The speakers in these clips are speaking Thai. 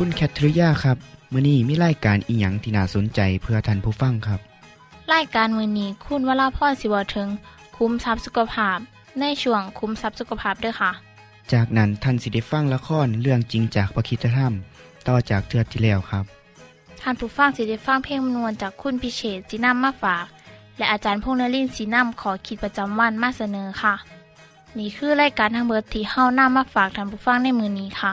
คุณแคทริยาครับมื้อนี้มีรายการอีหยังที่น่าสนใจเพื่อท่านผู้ฟังครับรายการมือนี้คุณวราพรสิวถึงคุ้มทรัพย์สุขภาพ ในช่วงคุ้มทรัพย์สุขภาพด้วยค่ะ จากนั้นท่านสิได้ฟังละครเรื่องจริงจากประคีตธรรม ต่อจากเทือกที่แล้วครับท่านผู้ฟังสิได้ฟังเพลงมนวนจากคุณพิเชษจีนัมมาฝาก และอาจารย์พงษ์นรินทร์สีนัมขอขีดประจำวันมาเสนอค่ะ นี่คือรายการทางเบอร์ที่เฮ้านํมาฝากท่านผู้ฟังในมือนี้ค่ะ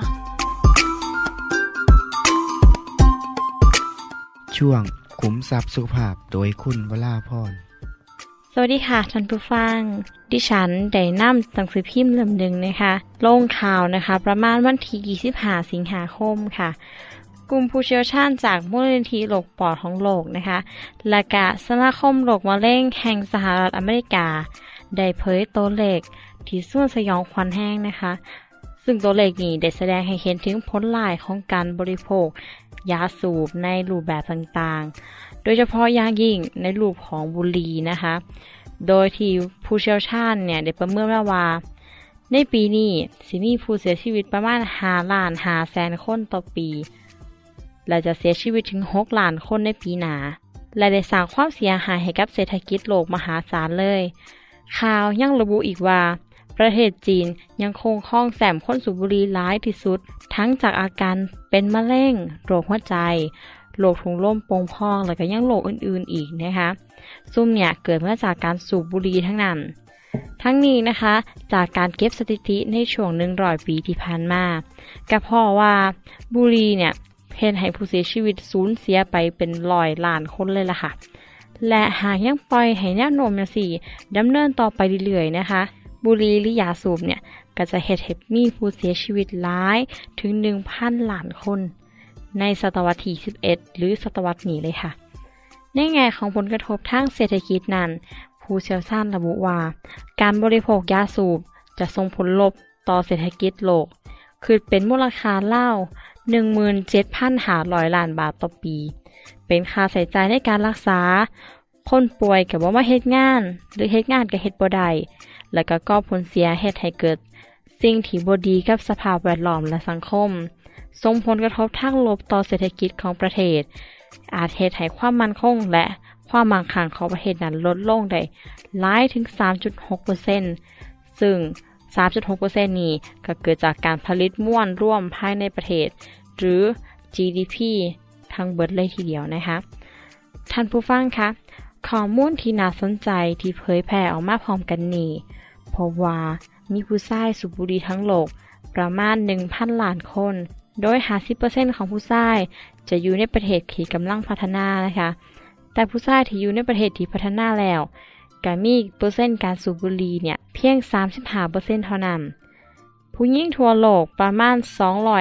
ช่วงขุมทรัพย์สุภาพโดยคุณวราพรสวัสดีค่ะท่านผู้ฟัง ดิฉันได้นำหนังสือพิมพ์เล่มหนึ่งนะคะ ลงข่าวนะคะ ประมาณวันที่25 สิงหาคมค่ะ กลุ่มผู้เชี่ยวชาญจากมูลนิธิโรคปอดของโลกนะคะ และกะสมาคมโรคมะเร็งแห่งสหรัฐอเมริกา ได้เผยตัวเลขที่ส่วนสยองควันแห้งนะคะ ซึ่งตัวเลขนี้ได้แสดงให้เห็นถึงผลลายของการบริโภค ยาสูบในรูปแบบต่างๆ โดยเฉพาะยางยิ่งในรูปของบุหรี่นะคะ โดยที่ผู้เชี่ยวชาญเนี่ยได้ประเมินว่า ในปีนี้สิมีผู้เสียชีวิตประมาณ5ล้าน5แสนคนต่อปี และจะเสียชีวิตถึง6ล้านคนในปีหนา และได้สร้างความเสียหายให้กับเศรษฐกิจโลกมหาศาลเลย ข่าวยังระบุอีกว่า ประเทศจีนยังคงครองแสมคนสูบบุหรี่ร้ายที่สุด ทั้งจากอาการเป็นมะเร็งโรคหัวใจโรคถุงลมโป่งพอง แล้วก็ยังโรคอื่นๆอีกนะคะซุ่มเนี่ยเกิดมาจากการสูบบุหรี่ทั้งนั้น ทั้งนี้นะคะ จากการเก็บสถิติในช่วงหนึ่งร้อยปีที่ผ่านมาก็เพราะว่าบุหรี่เนี่ยเห็นให้ผู้เสียชีวิตสูญเสียไปเป็นร้อยล้านคนเลยล่ะค่ะ และหากยังปล่อยให้แนวโน้มอย่างสี่ดำเนินต่อไปเรื่อยๆนะคะ บุหรี่หรือยาสูบเนี่ยก็จะเฮ็ดให้มีผู้เสียชีวิตหลายถึง 1,000ล้านคน ในศตวรรษที่11 หรือศตวรรษนี้เลยค่ะ ในแง่ของผลกระทบทางเศรษฐกิจนั้น ผู้เชี่ยวชาญระบุว่า การบริโภคยาสูบจะส่งผลลบต่อเศรษฐกิจโลก คือเป็นมูลค่าเล่า17,500ล้านบาทต่อปี เป็นค่าใช้จ่ายในการรักษา คนป่วยกับว่ามาเฮ็ดงาน หรือเฮ็ดงานกับเฮ็ดบ่ได้ แล้วก็ก่อผลเสียเฮ็ดให้เกิด สิ่งที่บ่ดีกับสภาพแวดล้อมและสังคม ส่งผลกระทบทางลบต่อเศรษฐกิจของประเทศ อาจเฮ็ดให้ความมั่นคงและความมั่งคั่งของประเทศนั้นลดลงได้หลายถึง 3.6%ซึ่ง 3.6%นี้ก็เกิดจากการผลิตม้วนร่วมภายในประเทศ หรือ GDP ทั้งเบิดเลยทีเดียวนะคะท่านผู้ฟังคะข้อมูลที่น่าสนใจที่เผยแพร่ออกมาพร้อมกันนี้ พราะว่ามีผู้ชายสูบบุหรี่ทั้งโลกประมาณ 1,000 ล้านคน โดย 50%ของผู้ชายจะอยู่ในประเทศที่กำลังพัฒนานะคะ แต่ผู้ชายที่อยู่ในประเทศที่พัฒนาแล้วก็มีเปอร์เซ็นต์การสูบบุหรี่เนี่ยเพียง 35%เท่านั้น ผู้หญิงทั่วโลกประมาณ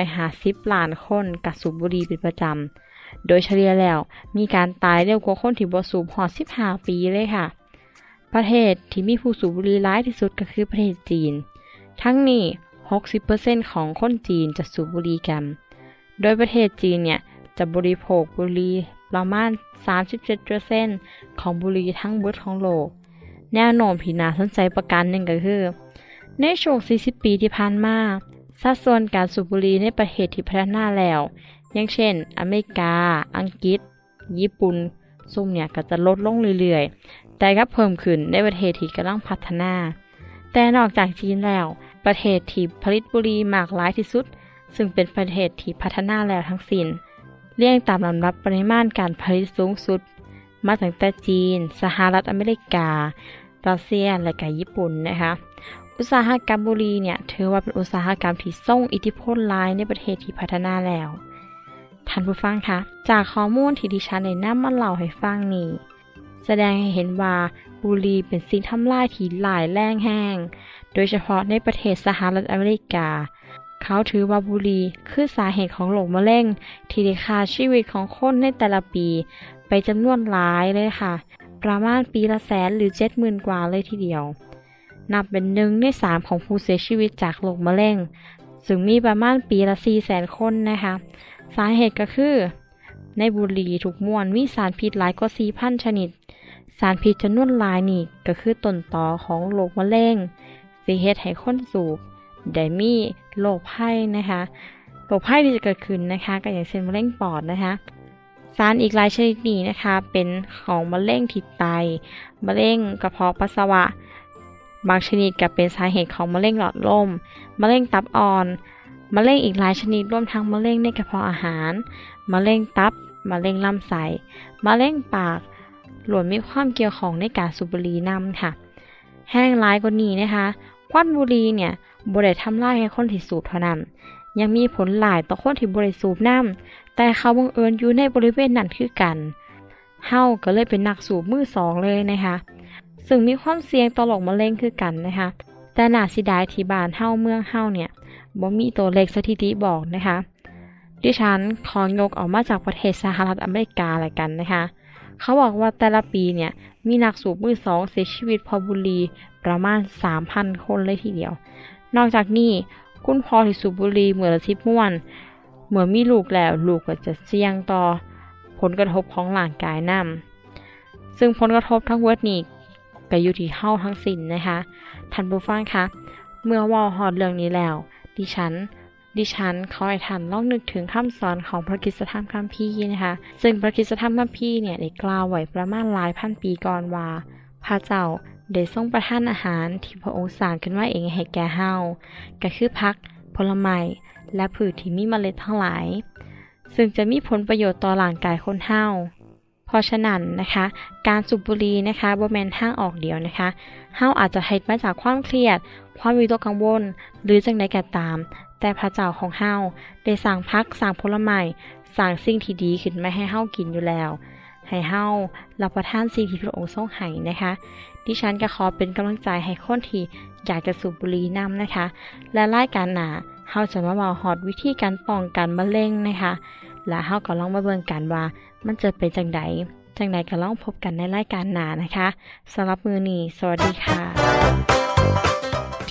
250 ล้านคนกับสูบบุหรี่เป็นประจำ โดยเฉลี่ยแล้วมีการตายเร็วกว่าคนที่บ่สูบหอด15 ปีเลยค่ะ ประเทศที่มีผู้สูบบุหรี่ร้ายที่สุดก็คือประเทศจีน ทั้งนี้ 60%ของคนจีนจะสูบบุหรี่กัน โดยประเทศจีนเนี่ยจะบริโภคบุหรี่ประมาณ 37%ของบุหรี่ทั้งเบิดของโลก แนวโน้มที่น่าสนใจประการหนึ่งก็คือ ในช่วง 40 ปีที่ผ่านมาสัดส่วนการสูบบุหรี่ในประเทศที่พัฒนาแล้ว อย่างเช่น อเมริกา อังกฤษ ญี่ปุ่นซุ่มเนี่ยก็จะลดลงเรื่อยๆ แต่ก็เพิ่มขึ้นในประเทศที่กำลังพัฒนา แต่นอกจากจีนแล้ว ประเทศที่ผลิตบุหรี่มากหลายที่สุด ซึ่งเป็นประเทศที่พัฒนาแล้วทั้งสิน้นเรียงตามลำดับปริมาณการผลิตสูงสุด มาตั้งแต่จีน สหรัฐอเมริกา รัสเซีย และก็ญี่ปุ่นนะคะ อุตสาหกรรมบุหรี่เนี่ยถือว่าเป็นอุตสาหกรรมที่ส่งอิทธิพลหลายในประเทศที่พัฒนาแล้ว ท่านผู้ฟังคะ จากข้อมูลที่ดิฉันได้นำมาเล่าให้ฟังนี้ แสดงให้เห็นว่าบุหรี่เป็นสิ่งทำลายที่หลายแรงแห้ง โดยเฉพาะในประเทศสหรัฐอเมริกา เขาถือว่าบุหรี่คือสาเหตุของโรคมะเร็งที่ได้ฆ่าชีวิตของคนในแต่ละปี ไปจำนวนหลายเลยค่ะ ประมาณปีละแสนหรือเจ็ดหมื่นกว่าเลยทีเดียว นับเป็นหนึ่งในสามของผู้เสียชีวิตจากโรคมะเร็งซึ่งมีประมาณปีละสี่แสนคนนะคะ สาเหตุก็คือ ในบุหรี่ถูกมวนมีสารพิษหลายกว่าสี่พันชนิดารพิษจำนวนลายนี่ก็คือต้นตอของโรคมะเร็งสิเหตุให้คนสูบได้มีโรคไข้นะคะโรคไข้ที่จะเกิดขึ้นนะคะก็อย่างเช่นมะเร็งปอดนะคะ สารอีกหลายชนิดนี้นะคะ เป็นของมะเร็งที่ไตมะเร็งกระเพาะปัสสาวะ บางชนิดก็เป็นสาเหตุของมะเร็งหลอดลมมะเร็งตับอ่อนมะเร็งอีกหลายชนิดรวมทั้งมะเร็งในกระเพาะอาหารมะเร็งตับมะเร็งลำไส้มะเร็งปาก หลวนมีความเกี่ยวของในการสูบบุหรี่นำค่ะ แห้งร้ายกว่านี้นะคะควันบุหรี่เนี่ยบริทำลายให้คนที่สูบเท่านั้นยังมีผลหลายต่อคนที่บริสูบน้ำแต่เขาบังเอิญอยู่ในบริเวณนั้นคือกัน เฮาก็เลยเป็นนักสูบมือสองเลยนะคะ ซึ่งมีความเสี่ยงต่อโรคมะเร็งคือกันนะคะ แต่หนาสียดายที่บ้านเฮาเมืองเฮาเนี่ยบ่มีตัวเลขสถิติบอกนะคะ ดิฉันขอยกออกมาจากประเทศสหรัฐอเมริกาอะไรกันนะคะ เขาบอกว่าแต่ละปีเนี่ย มีนักสูบมือสองเสียชีวิตพอบุรีประมาณ 3,000 คนเลยทีเดียว นอกจากนี้คุณพ่อที่สูบบุรี่เมื่อละสิบม้วนเมื่อมีลูกแล้วลูกก็จะเสี่ยงต่อผลกระทบของร่างกายนำซึ่งผลกระทบทั้งเหมิดนี้ก็อยู่ที่เฮาทั้งสิ้นนะคะ ท่านผู้ฟังคะ เมื่อว่าฮอดเรื่องนี้แล้ว ดิฉัน ดิฉันขอให้ท่านลองนึกถึงคำสอนของพระคริสตธรรมคัมภีร์นะคะ ซึ่งพระคริสตธรรมคัมภีร์เนี่ยได้กล่าวไว้ประมาณหลายพันปีก่อนว่า พระเจ้าได้ทรงประทานอาหารที่พระองค์สร้างขึ้นมาเองให้แก่เฮาก็คือพัก ผลไม้และพืชที่มีเมล็ดทั้งหลาย ซึ่งจะมีผลประโยชน์ต่อร่างกายคนเฮาเพราะฉะนั้นนะคะ การสูบบุหรี่นะคะบ่แม่นทางออกเดียวนะคะเฮาอาจจะเฮ็ดมาจากความเครียด ความวิตกกังวล หรือจังใดก็ตาม แต่พระเจ้าของเฮาได้สร้างพักสร้างผลไม้สร้างสิ่งที่ดีขึ้นมาให้เฮากินอยู่แล้ว ให้เฮารับประทานสิ่งที่พระองค์ทรงให้นะคะ ดิฉันก็ขอเป็นกำลังใจให้คนที่อยากจะสูบบุหรี่นำนะคะ และรายการหนาเฮาจะมาบอกฮอดวิธีการป้องกันมะเร็งนะคะ และเฮาก็ลองมาเบิ่งกันว่า มันจะเป็นจังไดจังไดก็ลองพบกันในรายการหนานะคะสำหรับมือนี้สวัสดีค่ะ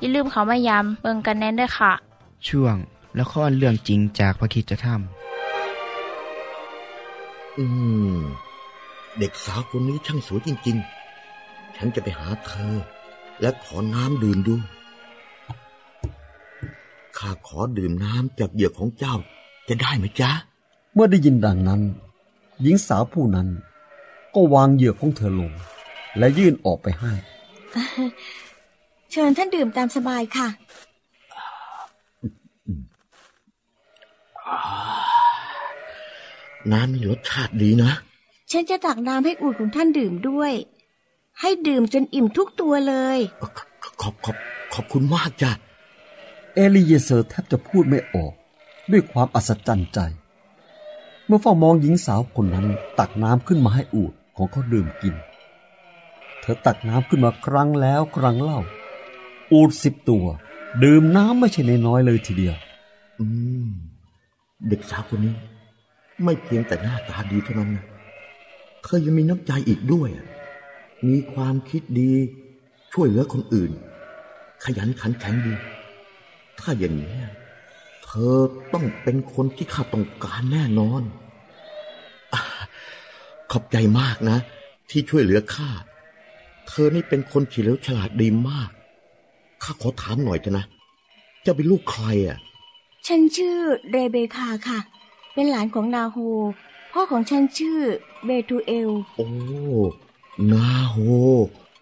อย่าลืมเขามายามเบิงกันแน่นด้วยค่ะ ช่วงละครเรื่องจริงจากพระคิดจะทอืม เด็กสาวคนนี้ช่างสวยจริง ๆ ฉันจะไปหาเธอ และขอน้ำดื่มดู ข้าขอดื่มน้ำจากเหยือกของเจ้าจะได้ไหมจ๊ะ เมื่อได้ยินดังนั้น หญิงสาวผู้นั้น ก็วางเหยือกของเธอลง และยื่นออกไปให้ เชิญท่านดื่มตามสบายค่ะ น้ำมีรสชาติดีนะ ฉันจะตักน้ำให้อุ่นของท่านดื่มด้วย ให้ดื่มจนอิ่มทุกตัวเลยขขอบขอบขอบคุณมากจ้ะ เอลีเยเซอร์แทบจะพูดไม่ออก ด้วยความอัศจรรย์ใจ เมื่อเฝ้ามองหญิงสาวคนนั้น ตักน้ำขึ้นมาให้อูดของเขาดื่มกินเธอตักน้ำขึ้นมาครั้งแล้วครั้งเล่า อูดสิบตัว ดื่มน้ำไม่ใช่นน้อยเลยทีเดียว อืม เด็กสาวคนนี้ ไม่เพียงแต่หน้าตาดีเท่านั้นนะเธอยังมีน้ำใจอีกด้วย มีความคิดดี ช่วยเหลือคนอื่น ขยันขันแข็งดี ถ้าอย่างนี้เธอต้องเป็นคนที่ข้าต้องการแน่นอนอขอบใจมากนะ ที่ช่วยเหลือข้า เธอนี่เป็นคนเฉลียวฉลาดดีมาก ข้าขอถามหน่อยเถอะนะ เจ้าเป็นลูกใครอะ ฉันชื่อเรเบคาค่ะ เป็นหลานของนาโฮ พ่อของฉันชื่อเบทูเอล โอ้ นาโฮ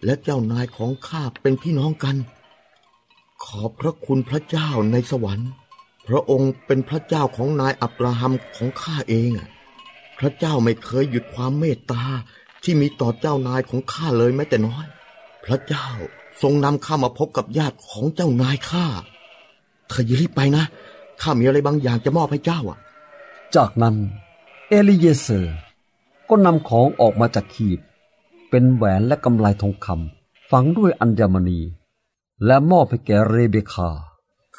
และเจ้านายของข้าเป็นพี่น้องกัน ขอบพระคุณพระเจ้าในสวรรค์ พระองค์เป็นพระเจ้าของนายอับราฮัมของข้าเองอะพระเจ้าไม่เคยหยุดความเมตตาที่มีต่อเจ้านายของข้าเลยแม้แต่น้อย พระเจ้า ทรงนำข้ามาพบกับญาติของเจ้านายข้าเธออย่ารีบไปนะ ข้ามีอะไรบางอย่างจะมอบให้เจ้าอะ จากนั้นเอลิเยเซอร์ ก็นำของออกมาจากขีบ เป็นแหวนและกำไลทองคำฝังด้วยอัญมณี และมอบให้แก่เรเบคา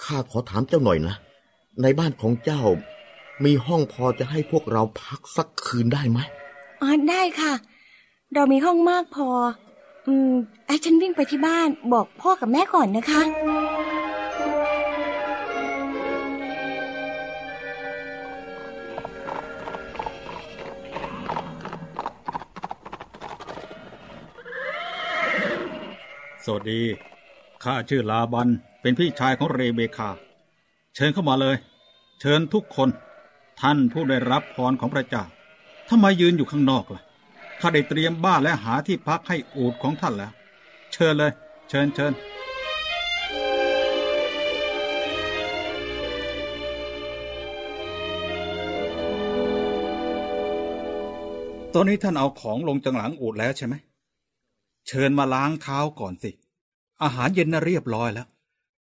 ข้าขอถามเจ้าหน่อยนะ ในบ้านของเจ้ามีห้องพอจะให้พวกเราพักสักคืนได้ไหมอ๋อได้ค่ะ เรามีห้องมากพอ อืมไอ้ฉันวิ่งไปที่บ้านบอกพ่อกับแม่ก่อนนะคะ สวัสดี ข้าชื่อลาบัน เป็นพี่ชายของเรเบคา เชิญเข้ามาเลย เชิญทุกคน ท่านผู้ได้รับพรของพระเจ้าทำไมยืนอยู่ข้างนอกล่ะ ข้าได้เตรียมบ้านและหาที่พักให้อูดของท่านแล้ว เชิญเลย เชิญเชิญตอนนี้ท่านเอาของลงจังหลังอูดแล้วใช่ไหม เชิญมาล้างเท้าก่อนสิ อาหารเย็นน่ะเรียบร้อยแล้ว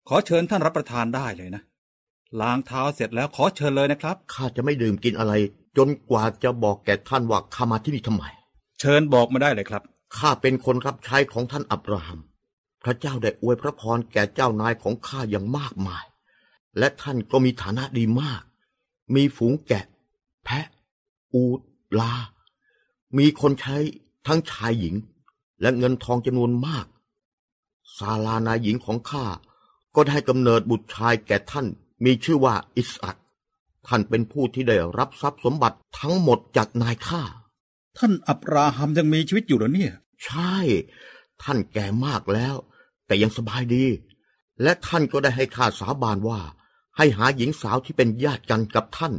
ขอเชิญท่านรับประทานได้เลยนะ ล้างเท้าเสร็จแล้วขอเชิญเลยนะครับ ข้าจะไม่ดื่มกินอะไร จนกว่าจะบอกแก่ท่านว่าข้ามาที่นี่ทำไม เชิญบอกมาได้เลยครับ ข้าเป็นคนรับใช้ของท่านอับราฮัม พระเจ้าได้อวยพระพรแก่เจ้านายของข้าอย่างมากมาย และท่านก็มีฐานะดีมาก มีฝูงแกะ แพะ อูดลา มีคนใช้ทั้งชายหญิง และเงินทองจำนวนมาก ซาลานายหญิงของข้าก็ได้กำเนิดบุตรชายแก่ท่านมีชื่อว่าอิสอักท่านเป็นผู้ที่ได้รับทรัพย์สมบัติทั้งหมดจากนายข้า ท่านอับราฮัมยังมีชีวิตอยู่เหรอเนี่ย ใช่ ท่านแก่มากแล้ว แต่ยังสบายดี และท่านก็ได้ให้ข้าสาบานว่า ให้หาหญิงสาวที่เป็นญาติกันกับท่าน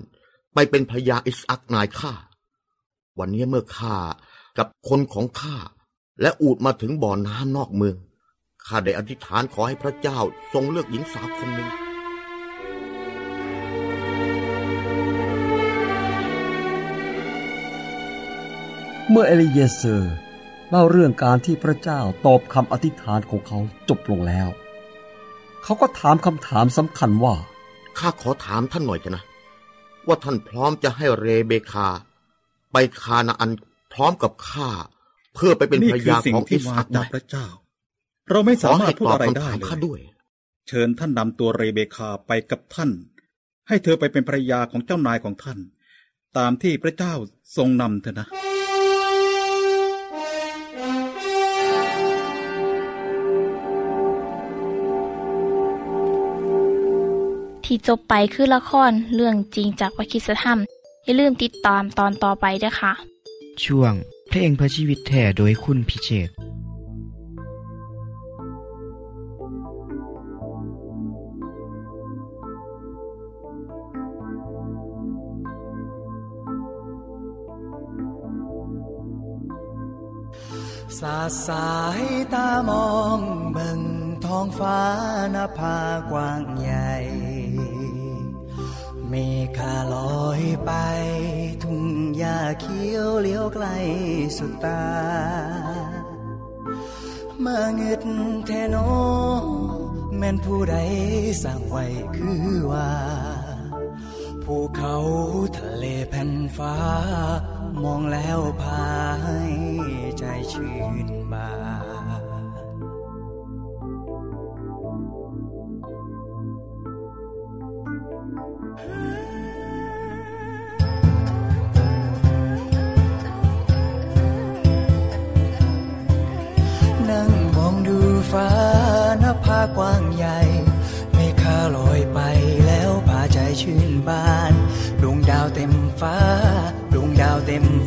ไปเป็นภรยาอิสอักนายข้าวันนี้เมื่อข้ากับคนของข้าและอูดมาถึงบ่อน้ำนอกเมืองข้าได้อธิษฐานขอให้พระเจ้าทรงเลือกหญิงสาวคนหนึ่ง เมื่อเอลิเยเซอร์เล่าเรื่องการที่พระเจ้าตอบคำอธิษฐานของเขาจบลงแล้ว เขาก็ถามคำถามสำคัญว่า ข้าขอถามท่านหน่อยเถอะนะ ว่าท่านพร้อมจะให้เรเบคา ไปคานาอันพร้อมกับข้า เพื่อไปเป็นนี่ภรรคือยาสิ่งของที่อิสมาอักไหมจากพระเจ้า เราไม่ขสาอมารให้ถพูดตอบอะไรได้คำถามเลข้ายด้วยเชิญท่านนำตัวเรเบคาไปกับท่าน ให้เธอไปเป็นภรรยาของเจ้านายของท่าน ตามที่พระเจ้าทรงนำเถอะนะ ที่จบไปคือละครเรื่องจริงจากวิคิสธรรม อย่าลืมติดตามตอนต่อไปด้วยค่ะ ช่วงเพลงเพื่อชีวิตแท่โดยคุณพิเชษฐ์สาดสายตามองเบิ่งท้องฟ้าหน้าผากว้างใหญ่ เมฆาลอยไป ทุ่งหญ้าเขียวเลี้ยวไกลสุดตา มาเงิดแทนอแม่นผู้ใดสร้างไว้คือว่าภูเขาทะเลแผ่นฟ้า มองแล้วพายใจชื่นบาน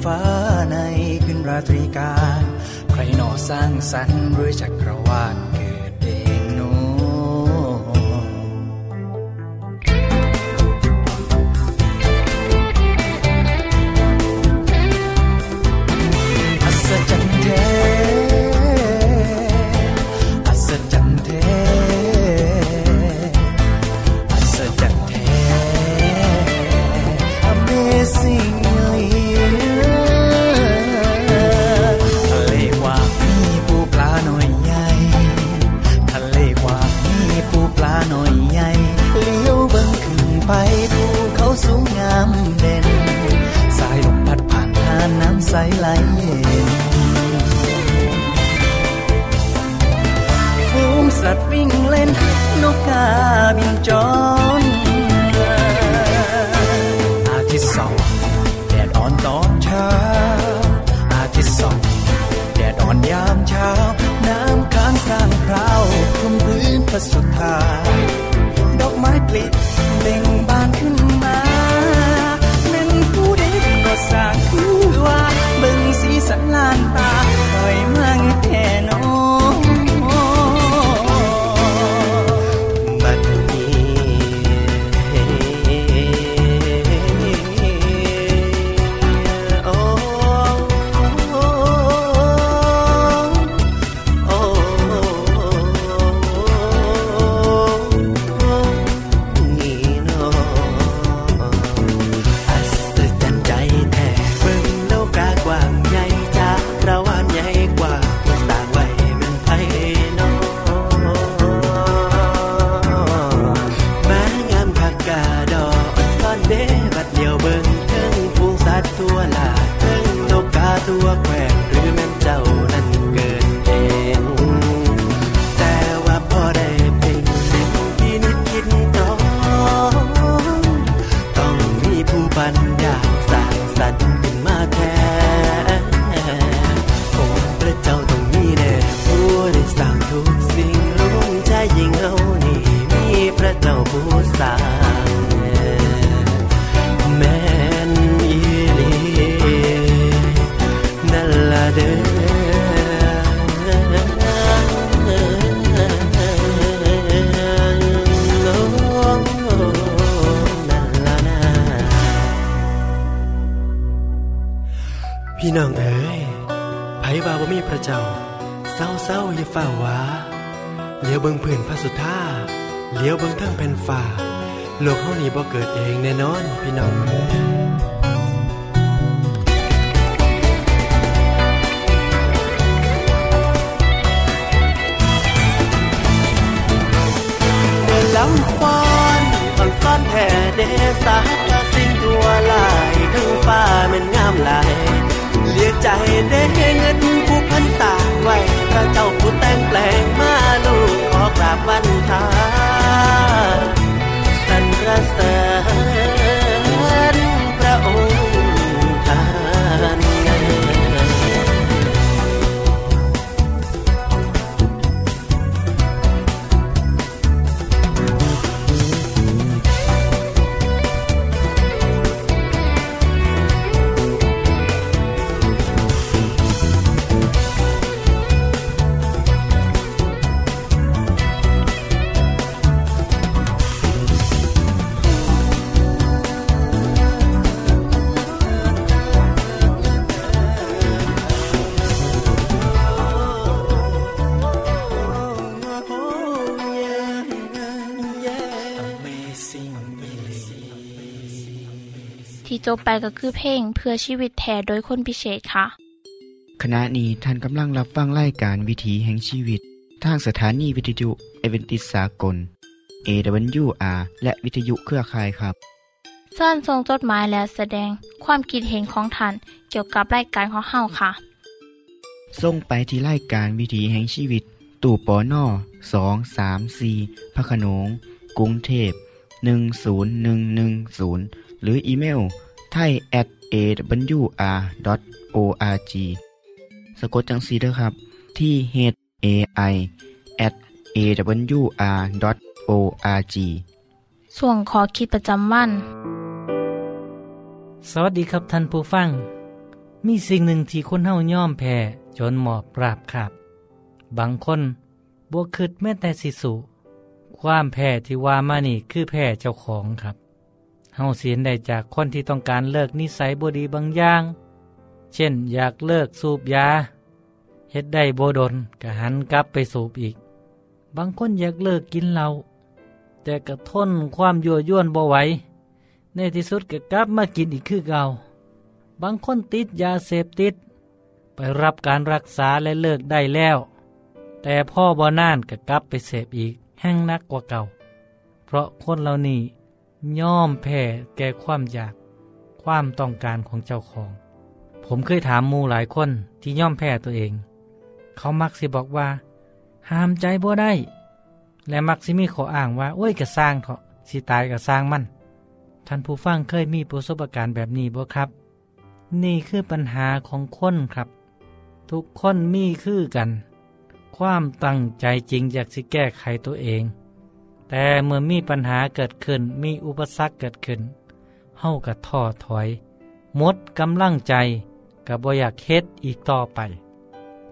ฟ้าในขึ้นราตรีการ ใครหนอสร้างสรรค์ด้วยจักรวาล สัตว์วิ่งเล่น นกกาบินจอี่น้องเอ๋ยไผว่าบมีพระเจ้าเศร้าเศร้าอย่าฝ้าวาเลี้ยวเบิ่งพื้นพระสุธาเลี้ยวเบิ่งทั้งแผ่นฟ้าโลกเฮานี่บ่เกิดเองแน่นอนพี่น้องเอ๋ยลำควานอ่อนฟ้อนแผ่เดสาตาสิ่งทั่วหลายทั้งฟ้ามันงามหลาย ใจได้เงินผู้พันตาไว้พระเจ้าผู้แต่งแปลงมาลูกขอกราบวันทาสรรเสริ บไปก็คือเพลงเพื่อชีวิตแทนโดยคนพิเศษค่ะ ขณะนี้ท่านกำลังรับฟังไล่การวิถีแห่งชีวิต ทางสถานีวิทยุเอเวนติสากล AWR และวิทยุเครือข่ายครับเส้นทรงจดหมายและแสดงความคิดเห็นของท่านเกี่ยวกับไล่การของเฮาค่ะส่งไปที่ไล่การวิถีแห่งชีวิต ตู่ปอน่อสองสามสี่พระขนงกรุงเทพ10110 หรืออีเมล ไทย at awr.org สะกดจังสีเด้อครับ ที่ h a i at awr.org ส่วนขอคิดประจำวัน สวัสดีครับท่านผู้ฟัง มีสิ่งหนึ่งที่คนเฮาย่อมแพ้จนหมอบปราบครับ บางคนบวกคืดแม้แต่สิสุ ความแพ้ที่ว่ามานี่คือแพ้เจ้าของครับ เฮาเสียนได้จากคนที่ต้องการเลิกนิสัยบดีบางอย่าง เช่นอยากเลิกสูบยาเฮ็ดได้โบดนก็หันกลับไปสูบอีก บางคนอยากเลิกกินเหล้าแต่ก็ทนความยั่วยวนบ่ไหวในที่สุดก็กลับมากินอีกคือเก่า บางคนติดยาเสพติด ไปรับการรักษาและเลิกได้แล้ว แต่พ่อบ่น่านก็กลับไปเสพอีกแห้งนักกว่าเก่า เพราะคนเหล่านี้ ย่อมแพ้แก่ความอยากความต้องการของเจ้าของ ผมเคยถามมูหลายคนที่ย่อมแพ้ตัวเอง เขามักสิบอกว่า ห้ามใจบ่ได้ และมักสิมีขออ้างว่าโอ้ยก็สร้างเถอะสิตายก็สร้างมัน ท่านผู้ฟังเคยมีประสบการณ์แบบนี้บ่ครับ นี่คือปัญหาของคนครับ ทุกคนมีคือกัน ความตั้งใจจริงอยากสิแก้ไขตัวเอง แต่เมื่อมีปัญหาเกิดขึ้นมีอุปสรรคเกิดขึ้นเฮากับท้อถอยหมดกำลังใจกับบ่อยากเฮ็ดอีกต่อไป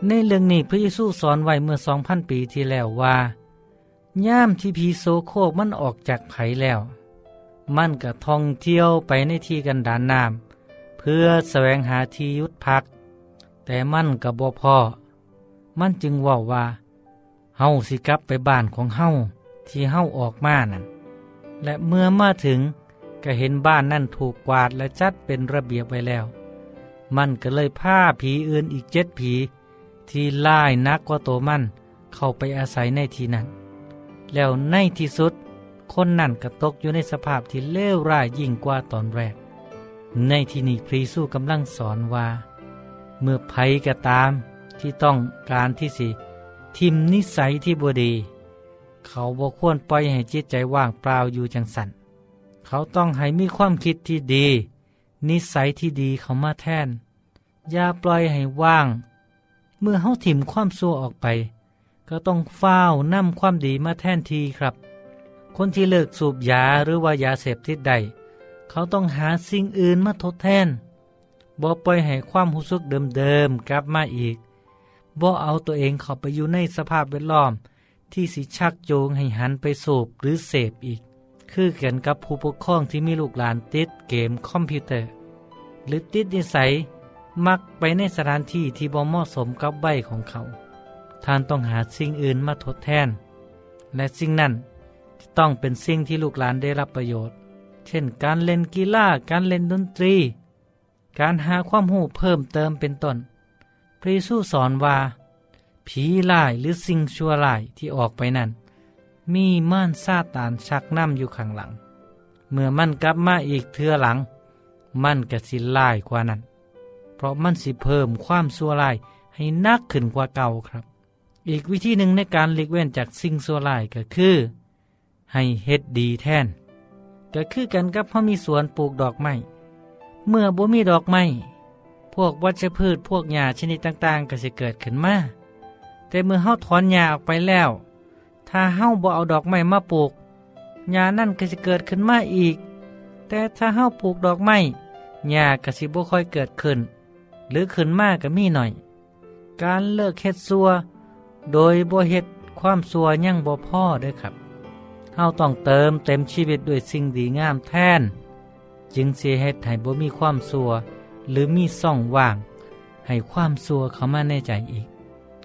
ในเรื่องนี้พระเยซูสอนไว้เมื่อสองพันปีที่แล้วว่าย่ามที่พีโซโคกมันออกจากไผแล้ว มันก็ท่องเที่ยวไปในที่กันดานน้ำเพื่อแสวงหาที่ยุดพัก แต่มันกับบ่พอมันจึงว่าว่าเฮาสิกลับไปบ้านของเฮา ที่เฮาออกมานั่น และเมื่อมาถึงก็เห็นบ้านนั่นถูกกวาดและจัดเป็นระเบียบไว้แล้ว มันก็เลยพาผีอื่นอีกเจ็ดผี ที่ล่ายนักกว่าตัวมันเข้าไปอาศัยในที่นั้น แล้วในที่สุด คนนั่นก็ตกอยู่ในสภาพที่เลวร้ายยิ่งกว่าตอนแรก ในที่นี้พรีสู้กำลังสอนว่า เมื่อภัยก็ตามที่ต้องการที่สิทิมนิสัยที่บดี เขาบ่ควรปล่อยให้จิตใจว่างเปล่าอยู่จังสันเขาต้องให้มีความคิดที่ดี นิสัยที่ดีเขามาแทน อย่าปล่อยให้ว่าง เมื่อเขาถิ่มความชั่วออกไป ก็ต้องเฝ้านำความดีมาแทนทีครับ คนที่เลิกสูบยาหรือว่ายาเสพติดใด เขาต้องหาสิ่งอื่นมาทดแทนบ่ปล่อยให้ความรู้สึกเดิมๆกลับมาอีกบ่เอาตัวเองเข้าไปอยู่ในสภาพแวดล้อม ที่สิชักโยงให้หันไปสูบหรือเสพอีก คือกันกับผู้ปกครองที่มีลูกหลานติดเกมคอมพิวเตอร์ หรือติดนิสัยมักไปในสถานที่ที่บ่เหมาะสมกับใบของเขา ท่านต้องหาสิ่งอื่นมาทดแทน และสิ่งนั้นจะต้องเป็นสิ่งที่ลูกหลานได้รับประโยชน์ เช่น การเล่นกีฬาการเล่นดนตรี การหาความรู้เพิ่มเติมเป็นต้น พระเยซูสอนว่า ผีลายหรือสิ่งชั่วลายที่ออกไปนั้นมีม่านซาตานชักน้ำอยู่ข้างหลัง เมื่อมันกลับมาอีกเทือหลัง มันก็สิลายกว่านั้น เพราะมันสิเพิ่มความชั่วลายให้นักขึ้นกว่าเก่าครับ อีกวิธีหนึ่งในการหลีกเว้นจากสิ่งชั่วลายก็คือ ให้เฮ็ดดีแทน ก็คือกันกับเขามีสวนปลูกดอกไม้เมื่อบ่มีดอกไม้พวกวัชพืชพวกหญ้าชนิดต่างๆ ก็สิเกิดขึ้นมา แต่เมื่อเฮาถอนหญ้าออกไปแล้ว ถ้าเฮาบ่เอาดอกไม้มาปลูกหญ้านั่นก็สิเกิดขึ้นมาอีก แต่ถ้าเฮาปลูกดอกไม้หญ้าก็สิบ่ค่อยเกิดขึ้น หรือขึ้นมากก็มีหน่อย การเลิกเฮ็ดซัวโดยบ่เฮ็ดความซัวยังบ่พอเด้อครับเฮาต้องเติมเต็มชีวิตด้วยสิ่งดีงามแทน จึงเสิเฮ็ดให้บ่มีความซัวหรือมีซ่องว่าง ให้ความซัวเข้ามาในใจอีก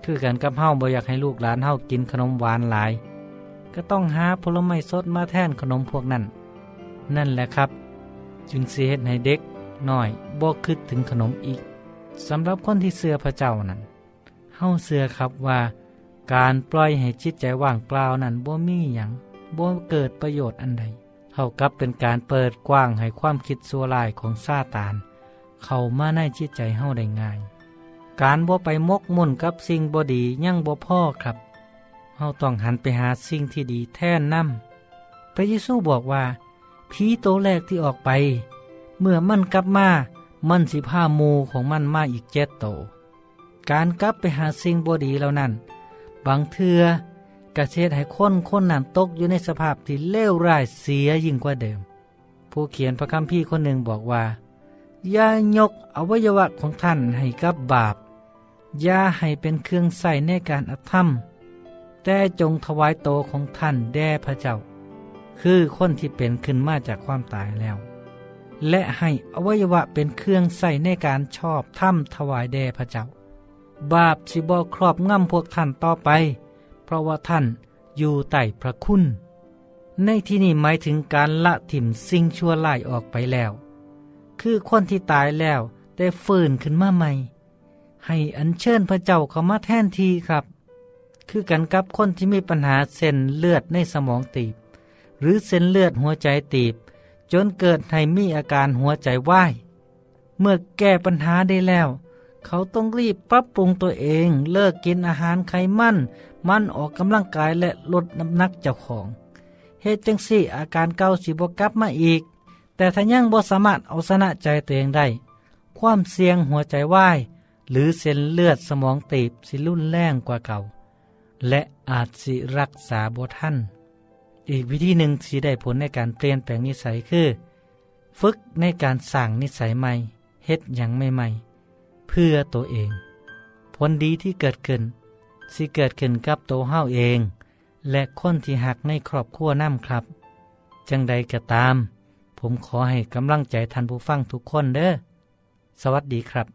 คือกันกับเฮาบ่อยากให้ลูกหลานเฮากินขนมหวานหลาย ก็ต้องหาผลไม้สดมาแทนขนมพวกนั้น นั่นแหละครับ จึงสิเฮ็ดให้เด็กน้อยบ่คิดถึงขนมอีกสำหรับคนที่เสือพระเจ้านั้นเฮาเสือครับว่า การปล่อยให้จิตใจว่างเปล่านั้นบ่มีหยังบ่เกิดประโยชน์อันใดเท่ากับเป็นการเปิดกว้างให้ความคิดสัวลายของซาตาน เข้ามาในจิตใจเฮาได้ง่าย การบ่ไปมกมุ่นกับสิ่งบ่ดียั่งบ่พ่อครับเฮาต้องหันไปหาสิ่งที่ดีแท่นนำพระเยซูบอกว่าผีโตแรกที่ออกไป เมื่อมันกลับมามันสิพามูของมันมาอีกเจ็ดโต การกลับไปหาสิ่งบ่ดีเหล่านั้น บางเทือกระเช็ดให้คนคนนั้นตกอยู่ในสภาพที่เลวร้ายเสียยิ่งกว่าเดิม ผู้เขียนพระคัมภีร์คนหนึ่งบอกว่าอย่ายกอวัยวะของท่านให้กับบาป อย่าให้เป็นเครื่องใส่ในการอธรรม แต่จงถวายโตของท่านแด่พระเจ้า คือคนที่เป็นขึ้นมาจากความตายแล้ว และให้อวัยวะเป็นเครื่องใส่ในการชอบธรรมถวายแด่พระเจ้า บาปสิบอครอบง่ำพวกท่านต่อไป เพราะว่าท่านอยู่ใต้พระคุณ ในที่นี้หมายถึงการละถิ่มสิ่งชั่วร้ายออกไปแล้ว คือคนที่ตายแล้วได้ฟื้นขึ้นมาใหม่ ให้อัญเชิญพระเจ้าเข้ามาแทนทีครับ คือกันกับคนที่มีปัญหาเส้นเลือดในสมองตีบ หรือเส้นเลือดหัวใจตีบ จนเกิดให้มีอาการหัวใจวาย เมื่อแก้ปัญหาได้แล้ว เขาต้องรีบปรับปรุงตัวเองเลิกกินอาหารไขมัน มันออกกำลังกายและลดน้ำหนักเจ้าของเหตุจังสี่อาการเก่าสิบกลับมาอีก แต่ถ้ายังบ่สามารถเอาชนะใจตัวเองได้ ความเสี่ยงหัวใจวาย หรือเส้นเลือดสมองตีบสิรุ่นแรงกว่าเก่า และอาจสิรักษาบ่ทันอีกวิธีหนึ่งที่ได้ผลในการเปลี่ยนแปลงนิสัยคือ ฝึกในการสั่งนิสัยใหม่เฮ็ดอย่างใหม่ๆ เพื่อตัวเอง ผลดีที่เกิดขึ้นสิเกิดขึ้นกับตัวเฮาเอง และคนที่หักในครอบครัวน้ำครับ จังใดก็ตาม ผมขอให้กำลังใจท่านผู้ฟังทุกคนเด้อ สวัสดีครับ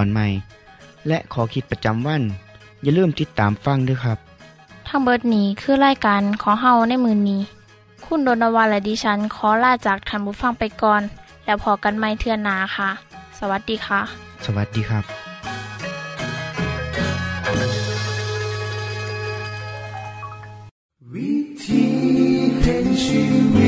อนใหม่ และขอคิดประจำวัน อย่าลืมติดตามฟังด้วยครับ ทั้งเบิดนี้คือไล่การขอเฮาในมือนนี้ คุณโดนวานและดิฉันขอลาจากทันบุฟังไปก่อน แล้วพอกันไม่เทื่อนาค่ะ สวัสดีค่ะ สวัสดีครับ วิธีแห่งชีวิต